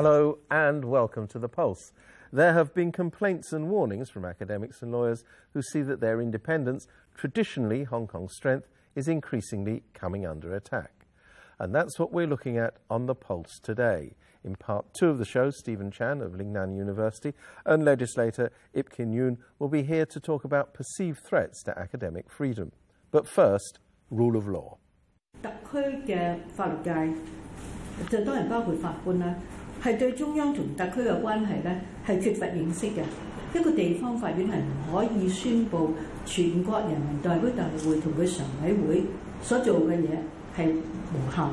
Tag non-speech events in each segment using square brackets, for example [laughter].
Hello and welcome to The Pulse. There have been complaints and warnings from academics and lawyers who see that their independence, traditionally Hong Kong's strength, is increasingly coming under attack. And that's what we're looking at on The Pulse today. In part two of the show, Stephen Chan of Lingnan University and legislator Ip Kin Yuen will be here to talk about perceived threats to academic freedom. But first, rule of law. 特區嘅法律界，最當然包括法官啦。系对中央同特区嘅关系咧系缺乏认识嘅。一个地方法院系唔可以宣布全国人民代表大会同佢常委会所做嘅嘢系无效。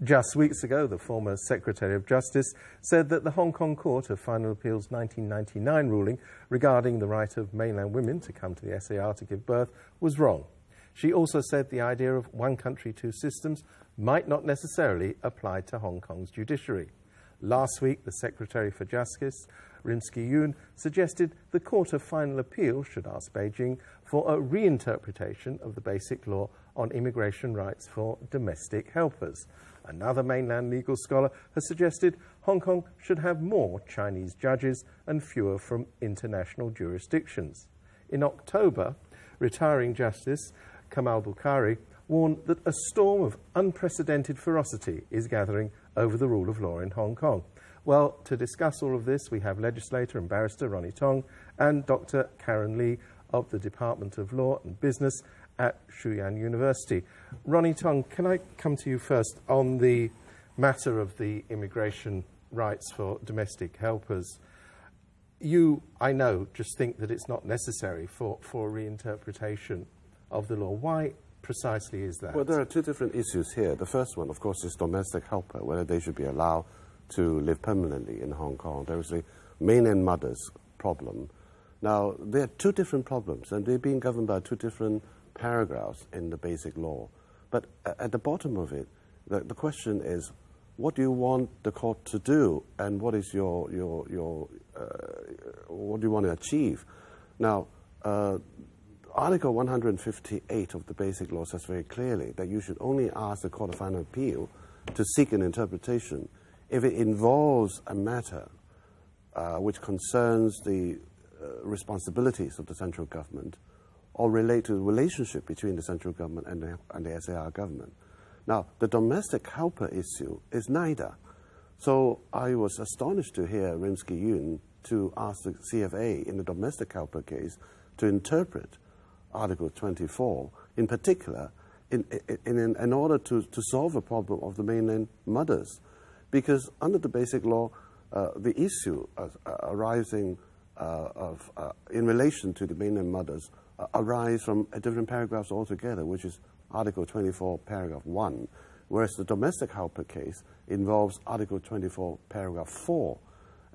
Just weeks ago, the former Secretary of Justice said that the Hong Kong Court of Final Appeal's 1999 ruling regarding the right of mainland women to come to the SAR to give birth was wrong. She also said the idea of one country, two systems might not necessarily apply to Hong Kong's judiciary. Last week, the Secretary for Justice, Rimsky Yuen, suggested the Court of Final Appeal should ask Beijing for a reinterpretation of the basic law on immigration rights for domestic helpers. Another mainland legal scholar has suggested Hong Kong should have more Chinese judges and fewer from international jurisdictions. In October, retiring Justice Kemal Bokhary, warned that a storm of unprecedented ferocity is gathering over the rule of law in Hong Kong. Well, to discuss all of this, we have legislator and barrister Ronnie Tong and Dr. Karen Lee of the Department of Law and Business at Shue Yan University. Ronnie Tong, can I come to you first on the matter of the immigration rights for domestic helpers? You, I know, just think that it's not necessary for, for reinterpretation of the law. Why precisely is that? Well, there are two different issues here. The first one, of course, is domestic helper, whether they should be allowed to live permanently in Hong Kong. There is a mainland mothers problem. Now, there are two different problems, and they're being governed by two different paragraphs in the basic law. But at the bottom of it, the, the question is, what do you want the court to do, and what is your your your uh, what do you want to achieve? Now, uh, Article 158 of the Basic Law says very clearly that you should only ask the Court of Final Appeal to seek an interpretation if it involves a matter uh, which concerns the uh, responsibilities of the central government or relate to the relationship between the central government and the, and the SAR government. Now, the domestic helper issue is neither. So I was astonished to hear Rimsky Yuen to ask the CFA in the domestic helper case to interpret Article 24, in particular, in, in, in, in order to, to solve a problem of the mainland mothers. Because under the basic law, uh, the issue uh, arising uh, of, uh, in relation to the mainland mothers uh, arise from a different paragraphs altogether, which is Article 24, paragraph 1, whereas the domestic helper case involves Article 24, paragraph 4.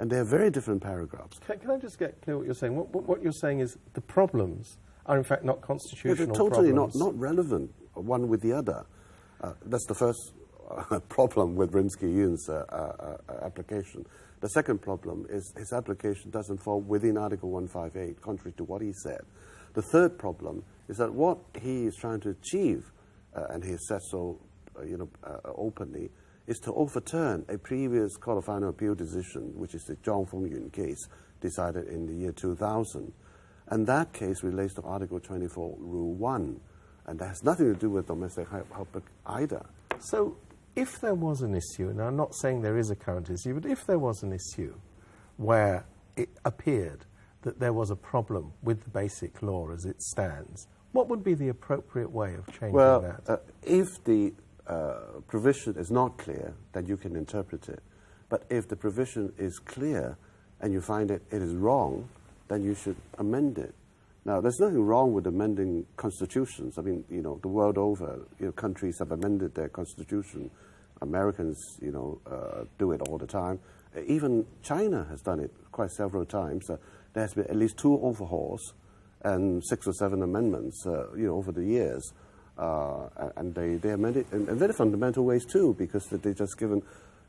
And they're very different paragraphs. Can, can I just get clear what you're saying? What, what, what you're saying is the problems are in fact not constitutional yeah, they're totally problems. not, not relevant one with the other. Uh, that's the first uh, [laughs] problem with Rimsky-Yuen's uh, uh, uh, application. The second problem is his application doesn't fall within Article 158, contrary to what he said. The third problem is that what he is trying to achieve, uh, and he has said so you know, openly, is to overturn a previous Court of Final Appeal decision, which is the Chong Fung Yuen case decided in the year 2000. And that case relates to Article 24, Rule 1. And that has nothing to do with domestic help either. So, if there was an issue, and I'm not saying there is a current issue, but if there was an issue where it appeared that there was a problem with the basic law as it stands, what would be the appropriate way of changing well, that? Uh, if the uh, provision is not clear, then you can interpret it. But if the provision is clear and you find that it is wrong, then you should amend it. Now, there's nothing wrong with amending constitutions. I mean, you know, the world over, you know, countries have amended their constitution. Americans, you know, uh, do it all the time. Even China has done it quite several times. Uh, there has been at least two overhauls and six or seven amendments, uh, you know, over the years. Uh, and they, they amend it in, in very fundamental ways too, because they just given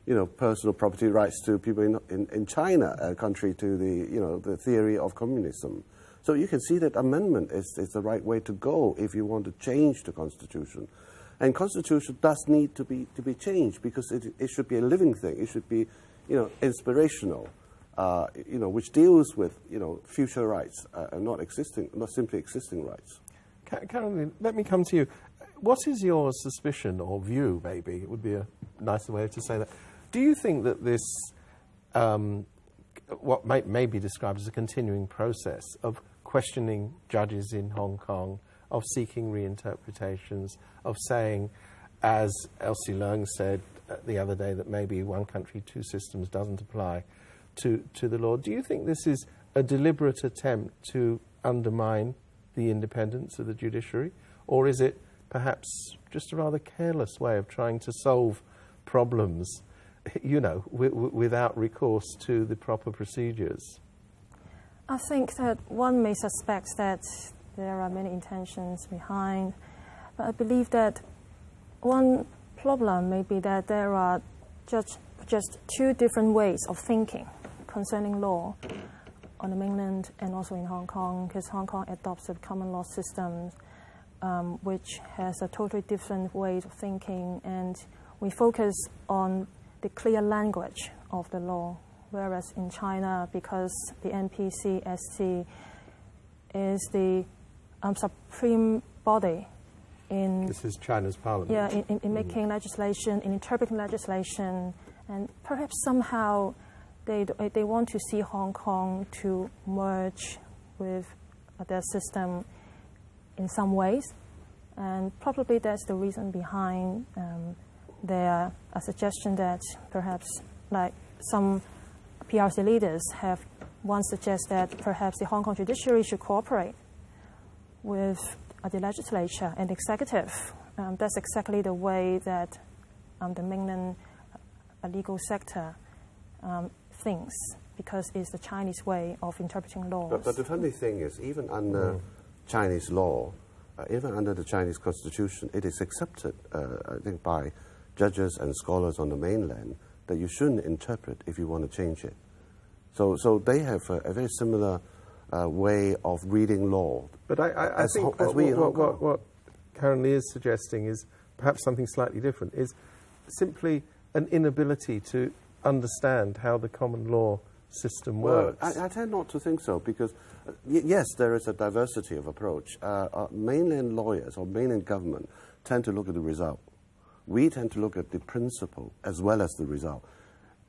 you know, personal property rights to people in, in, in China, uh, contrary to the, you know, the theory of communism. So you can see that amendment is, is the right way to go if you want to change the constitution. And constitution does need to be, to be changed because it, it should be a living thing. It should be you know, inspirational, uh, you know, which deals with, you know, future rights uh, and not existing, not simply existing rights. Caroline, let me come to you. What is your suspicion or view, maybe? It would be a nicer way to say that. Do you think that this, um, what may, may be described as a continuing process of questioning judges in Hong Kong, of seeking reinterpretations, of saying, as Elsie Leung said uh, the other day, that maybe one country, two systems doesn't apply to, to the law. Do you think this is a deliberate attempt to undermine the independence of the judiciary? Or is it perhaps just a rather careless way of trying to solve problems, you know, w- w- without recourse to the proper procedures? I think that one may suspect that there are many intentions behind, but I believe that one problem may be that there are just, just two different ways of thinking concerning law on the mainland and also in Hong Kong, because Hong Kong adopts a common law system um, which has a totally different way of thinking, and we focus on the clear language of the law. Whereas in China, because the NPCSC is the um, supreme body in This is China's parliament. yeah, in, in, in making legislation, in interpreting legislation, and perhaps somehow they, they want to see Hong Kong to merge with their system in some ways. And probably that's the reason behind um, their a suggestion that perhaps, like some PRC leaders have once suggested that perhaps the Hong Kong judiciary should cooperate with uh, the legislature and the executive. Um, that's exactly the way that um, the mainland uh, legal sector um, thinks, because it's the Chinese way of interpreting laws. But, but the funny thing is, even under Chinese law, uh, even under the Chinese constitution, it is accepted, uh, I think, by judges and scholars on the mainland that you shouldn't interpret if you want to change it. So, so they have a, a very similar uh, way of reading law. But I, I, I think Ho- what, we what, what, what Karen Lee is suggesting is perhaps something slightly different, is simply an inability to understand how the common law system Well, works. I, I tend not to think so because, uh, y- yes, there is a diversity of approach. Uh, uh, mainland lawyers or mainland government tend to look at the result. We tend to look at the principle as well as the result.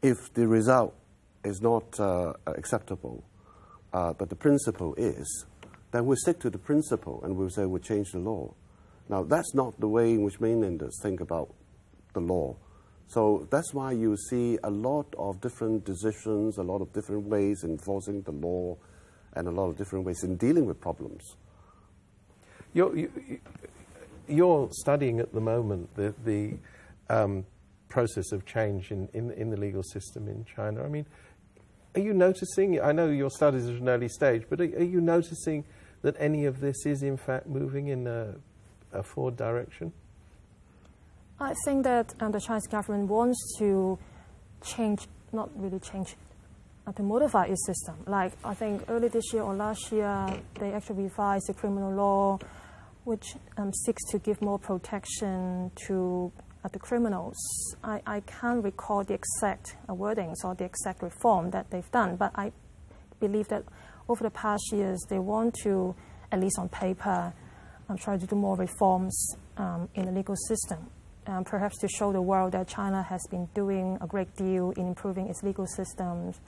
If the result is not uh, acceptable, uh, but the principle is, then we stick to the principle and we'll say we'll change the law. Now, that's not the way in which mainlanders think about the law. So that's why you see a lot of different decisions, a lot of different ways enforcing the law, and a lot of different ways in dealing with problems. You- you're studying at the moment the, the um, process of change in, in, in the legal system in China. I mean, are you noticing? I know your studies are at an early stage, but are, are you noticing that any of this is in fact moving in a, a forward direction? I think that um, the Chinese government wants to change, not really change, uh, to modify its system. Like, I think early this year or last year, they actually revised the criminal law, which um, seeks to give more protection to uh, the criminals. I, I can't recall the exact uh, wordings or the exact reform that they've done, but I believe that over the past years, they want to, at least on paper, um, try to do more reforms um, in the legal system. Um, perhaps to show the world that China has been doing a great deal in improving its legal systems.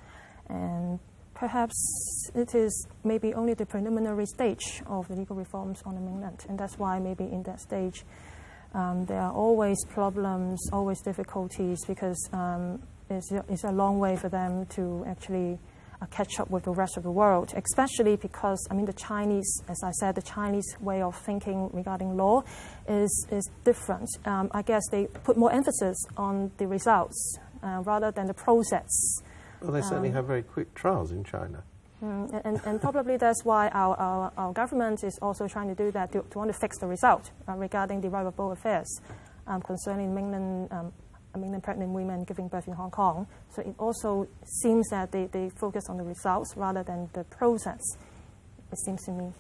And perhaps it is maybe only the preliminary stage of the legal reforms on the mainland. And that's why maybe in that stage, um, there are always problems, always difficulties, because um, it's, it's a long way for them to actually uh, catch up with the rest of the world, especially because, I mean, the Chinese, as I said, the Chinese way of thinking regarding law is, is different. Um, I guess they put more emphasis on the results uh, rather than the process. Well, they certainly have very quick trials in China. Mm, and, and probably that's why our, our, our government is also trying to do that, to, to want to fix the result uh, regarding the right of affairs um, concerning mainland, um, mainland pregnant women giving birth in Hong Kong. So it also seems that they, they focus on the results rather than the process, it seems to me.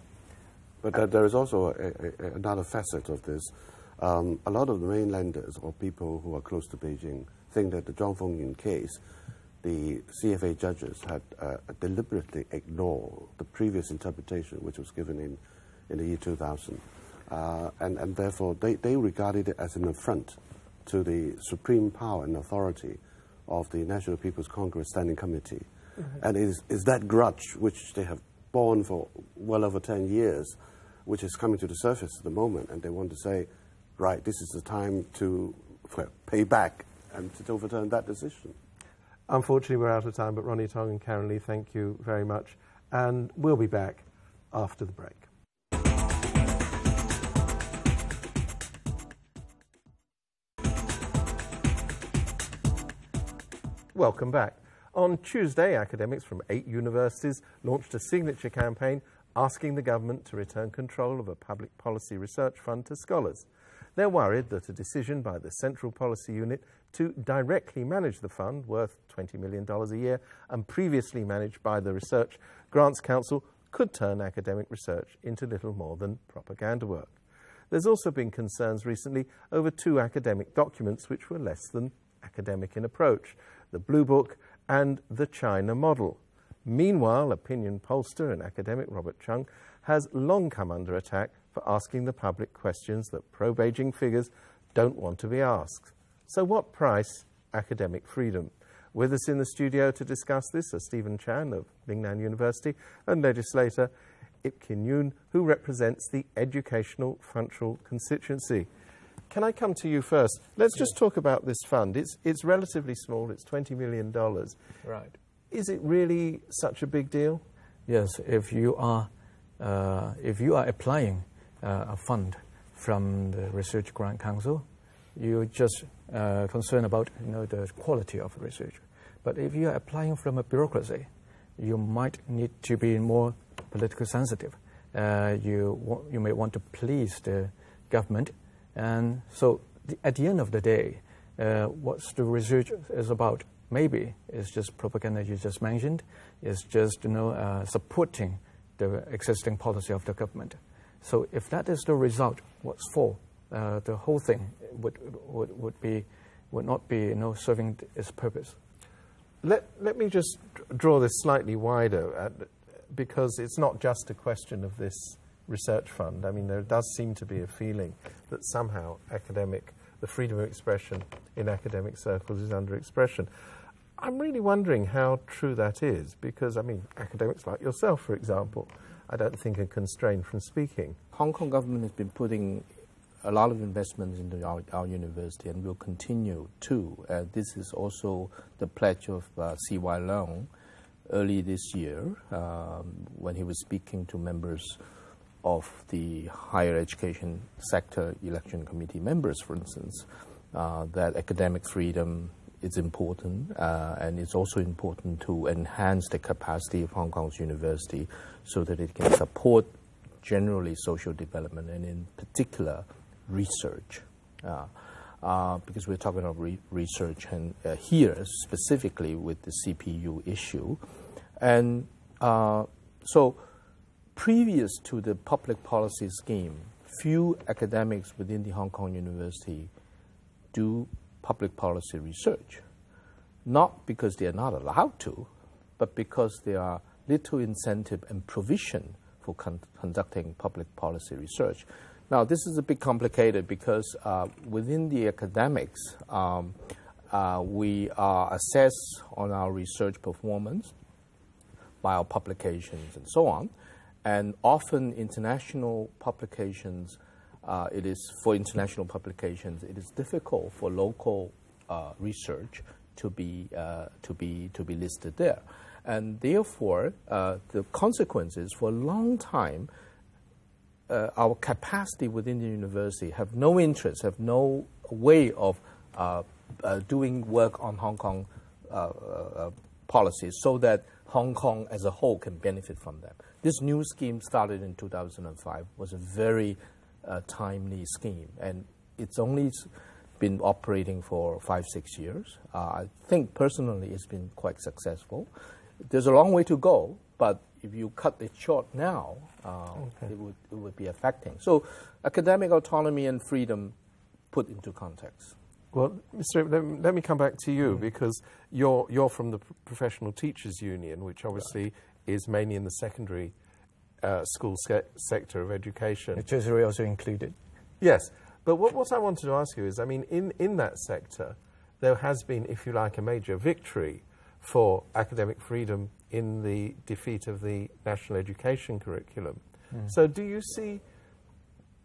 But uh, there is also a, a, a- another facet of this. Um, a lot of the mainlanders or people who are close to Beijing think that the Chong Fung Yuen case the CFA judges had uh, deliberately ignored the previous interpretation which was given in, in the year 2000. Uh, and, and therefore, they, they regarded it as an affront to the supreme power and authority of the National People's Congress Standing Committee. Mm-hmm. And it is, is that grudge which they have borne for well over 10 years, which is coming to the surface at the moment. And they want to say, right, this is the time to well, pay back and to overturn that decision. Unfortunately, we're out of time, but Ronnie Tong and Karen Lee, thank you very much. And we'll be back after the break. Welcome back. On Tuesday, academics from eight universities launched a signature campaign asking the government to return control of a public policy research fund to scholars. They're worried that a decision by the Central Policy Unit to directly manage the fund, worth $20 million a year, and previously managed by the Research Grants Council, could turn academic research into little more than propaganda work. There's also been concerns recently over two academic documents which were less than academic in approach the Blue Book and the China Model. Meanwhile, opinion pollster and academic Robert Chung has long come under attack for asking the public questions that pro Beijing figures don't want to be asked. So, what price academic freedom? With us in the studio to discuss this are Stephen Chan of Lingnan University and legislator Ip Kin Yuen, who represents the Educational Functional constituency. Can I come to you first? Let's just talk about this fund. It's, it's relatively small, it's $20 million. Right. Is it really such a big deal? Yes, if you are, uh, if you are applying uh, a fund from the Research Grant Council, you're just uh, concerned about you know, the quality of research. But if you are applying from a bureaucracy, you might need to be more politically sensitive. Uh, you, you may want to please the government. And so the, at the end of the day, uh, what the research is about maybe is just propaganda you just mentioned, is just you know, uh, supporting the existing policy of the government. So if that is the result, what's for? Uh, the whole thing would, would, would, be, would not be you know, serving its purpose. Let, let me just draw this slightly wider at, because it's not just a question of this research fund. I mean, there does seem to be a feeling that somehow academic, the freedom of expression in academic circles is under expression. I'm really wondering how true that is because, I mean, academics like yourself, for example, I don't think are constrained from speaking. Hong Kong government has been putting a lot of investments into our, our university and will continue to. Uh, this is also the pledge of uh, C.Y. Leung early this year um, when he was speaking to members of the higher education sector election committee members, for instance, uh, that academic freedom is important, uh, and it's also important to enhance the capacity of Hong Kong's university so that it can support generally social development and, in particular, research. Uh, uh, because we're talking about re- research and uh, here specifically with the CPU issue. And uh, so, previous to the public policy scheme, few academics within the Hong Kong University do public policy research, not because they are not allowed to, but because there are little incentive and provision for con- conducting public policy research. Now, this is a bit complicated because uh, within the academics, um, uh, we are assessed on our research performance by our publications and so on. And often, international publications uh, it is for international publications. It is difficult for local uh, research to be uh, to be to be listed there, and therefore uh, the consequences for a long time. Uh, our capacity within the university have no interest, have no way of uh, doing work on Hong Kong policies, so that Hong Kong as a whole can benefit from them. This new scheme started in 2005 was a very uh, timely scheme, and it's only been operating for five, six years. Uh, I think personally it's been quite successful. There's a long way to go, but if you cut it short now, uh, okay. it, would, it would be affecting. So, academic autonomy and freedom put into context. Well, Mr. Let, me- let me come back to you because you're, you're from the Professional Teachers Union, which obviously is mainly in the secondary uh, school se- sector of education. The Treasury also included. Yes, but what, what I wanted to ask you is I mean, in, in that sector, there has been, if you like, a major victory for academic freedom in the defeat of the national education curriculum. So, do you see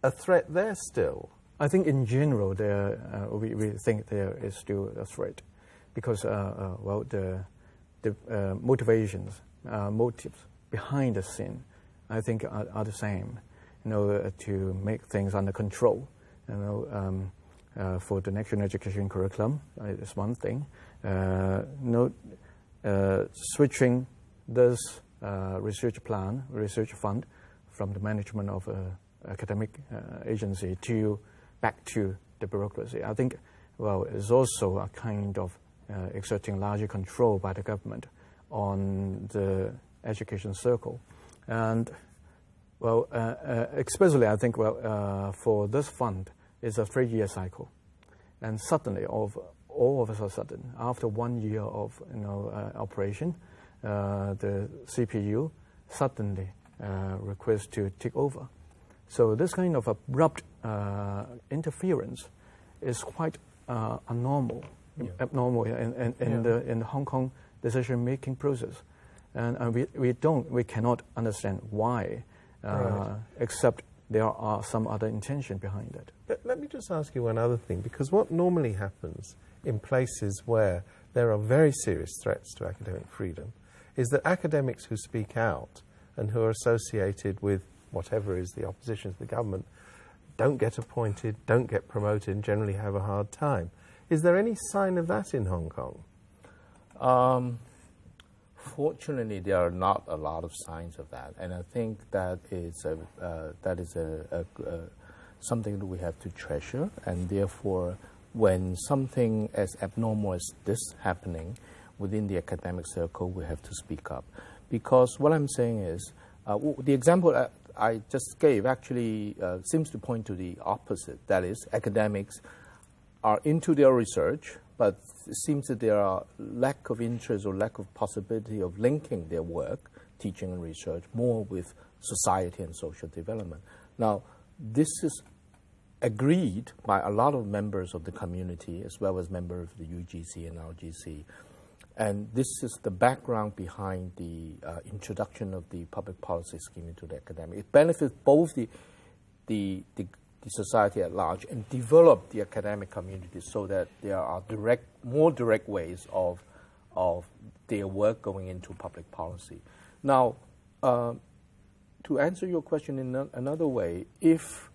a threat there still? I think in general, there, uh, we, we think there is still a threat because, uh, uh, well, the, the uh, motivations, uh, motives behind the scene, I think are, are the same. You know, to make things under control. You know, um, uh, for the national education curriculum uh, is one thing. Uh, uh, switching this uh, research plan, research fund, from the management of a academic uh, agency to back to the bureaucracy. I think, well, it's also a kind of uh, exerting larger control by the government on the education circle, and well, uh, uh, especially I think, well, uh, for this fund, it's a three-year cycle, and suddenly, of all of a sudden, after one year of you know uh, operation, uh, the CPU suddenly uh, requests to take over. So this kind of abrupt uh, interference is quite uh, abnormal, abnormal in, in, in the in the Hong Kong decision-making process, and, and we, we don't we cannot understand why, uh, Right. except there are some other intention behind it. Let, let me just ask you one other thing, because what normally happens in places where there are very serious threats to academic freedom is that academics who speak out and who are associated with whatever is the opposition to the government don't get appointed, don't get promoted, and generally have a hard time. Is there any sign of that in Hong Kong? Um, fortunately, there are not a lot of signs of that, and I think that is a, uh, that is a, a, a something that we have to treasure, and therefore, when something as abnormal as this happening within the academic circle, we have to speak up, because what I'm saying is uh, the example I, just gave actually uh, seems to point to the opposite. That is, academics are into their research, but it seems that there are lack of interest or lack of possibility of linking their work, teaching and research, more with society and social development. Now, this is agreed by a lot of members of the community as well as members of the UGC and RGC. And this is the background behind the uh, introduction of the public policy scheme into the academic. It benefits both the, the, the, the society at large and develop the academic community so that there are direct, more direct ways of, of their work going into public policy. Now, uh, to answer your question in another way, if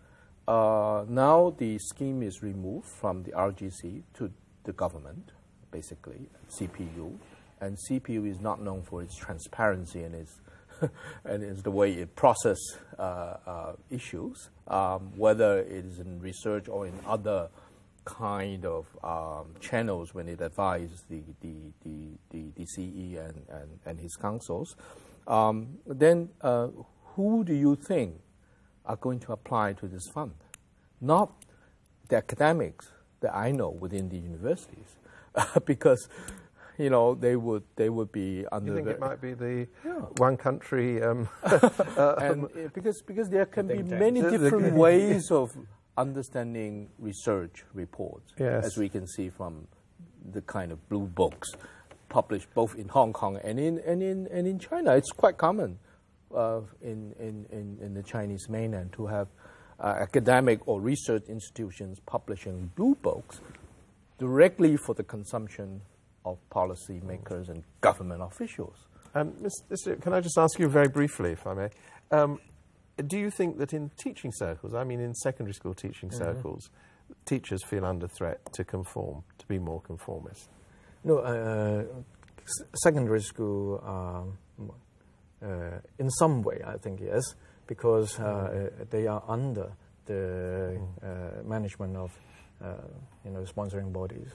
uh, now the scheme is removed from the RGC to the government, basically CPU, and CPU is not known for its transparency and its [laughs] and it's the way it process uh, uh, issues, um, whether it is in research or in other kind of um, channels when it advises the, the, the, the, the CE and, and, and his councils, um, then uh, who do you think are going to apply to this fund? Not the academics that I know within the universities, [laughs] because you know they would they would be under You think the, it might be the Yeah. one country? Um, [laughs] [laughs] and uh, because because there can be many The- the- different [laughs] ways of understanding research reports, Yes. as we can see from the kind of blue books published both in Hong Kong and in and in and in China. It's quite common uh, in, in, in in the Chinese mainland to have uh, academic or research institutions publishing blue books directly for the consumption of policymakers and government officials. Um, Mr. Can I just ask you very briefly, if I may? Um, do you think that in teaching circles, I mean in secondary school teaching circles, teachers feel under threat to conform, to be more conformist? No, uh, s- secondary school, um, uh, in some way, I think yes, because uh, uh, they are under the uh, management of, uh, you know, sponsoring bodies,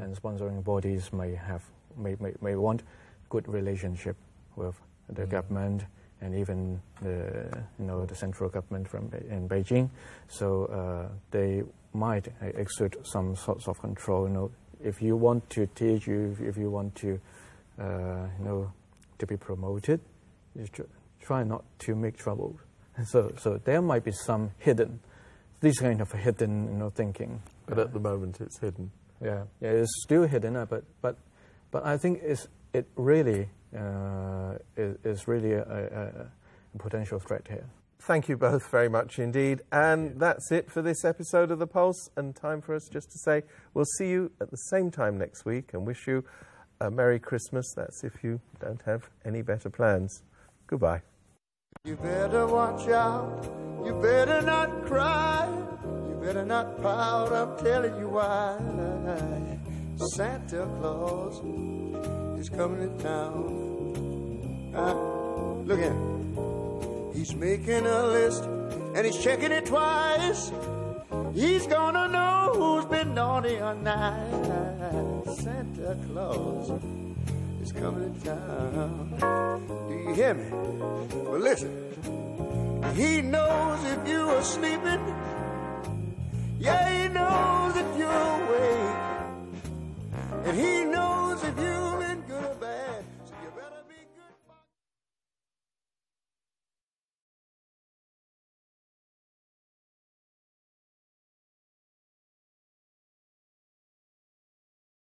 and sponsoring bodies may have may, may, may want good relationship with the government and even the you know the central government from in Beijing. So uh, they might exert some sorts of control. You know, if you want to teach, you if you want to uh, you know to be promoted, you try not to make trouble. [laughs] So so there might be some hidden, this kind of hidden you know thinking. But at the moment, it's hidden. Yeah, yeah, it's still hidden, uh, but but but I think it's it really uh, is, is, really a, a, a, potential threat here. Thank you both very much indeed. And that's it for this episode of The Pulse. And time for us just to say we'll see you at the same time next week and wish you a Merry Christmas. That's if you don't have any better plans. Goodbye. You better watch out. You better not cry. You better not pout. I'm telling you why. Santa Claus is coming to town. Uh, look at him. He's making a list and he's checking it twice. He's gonna know who's been naughty or nice. Santa Claus is coming to town. Do you hear me? Well, listen. He knows if you are sleeping. Yeah, And he knows if you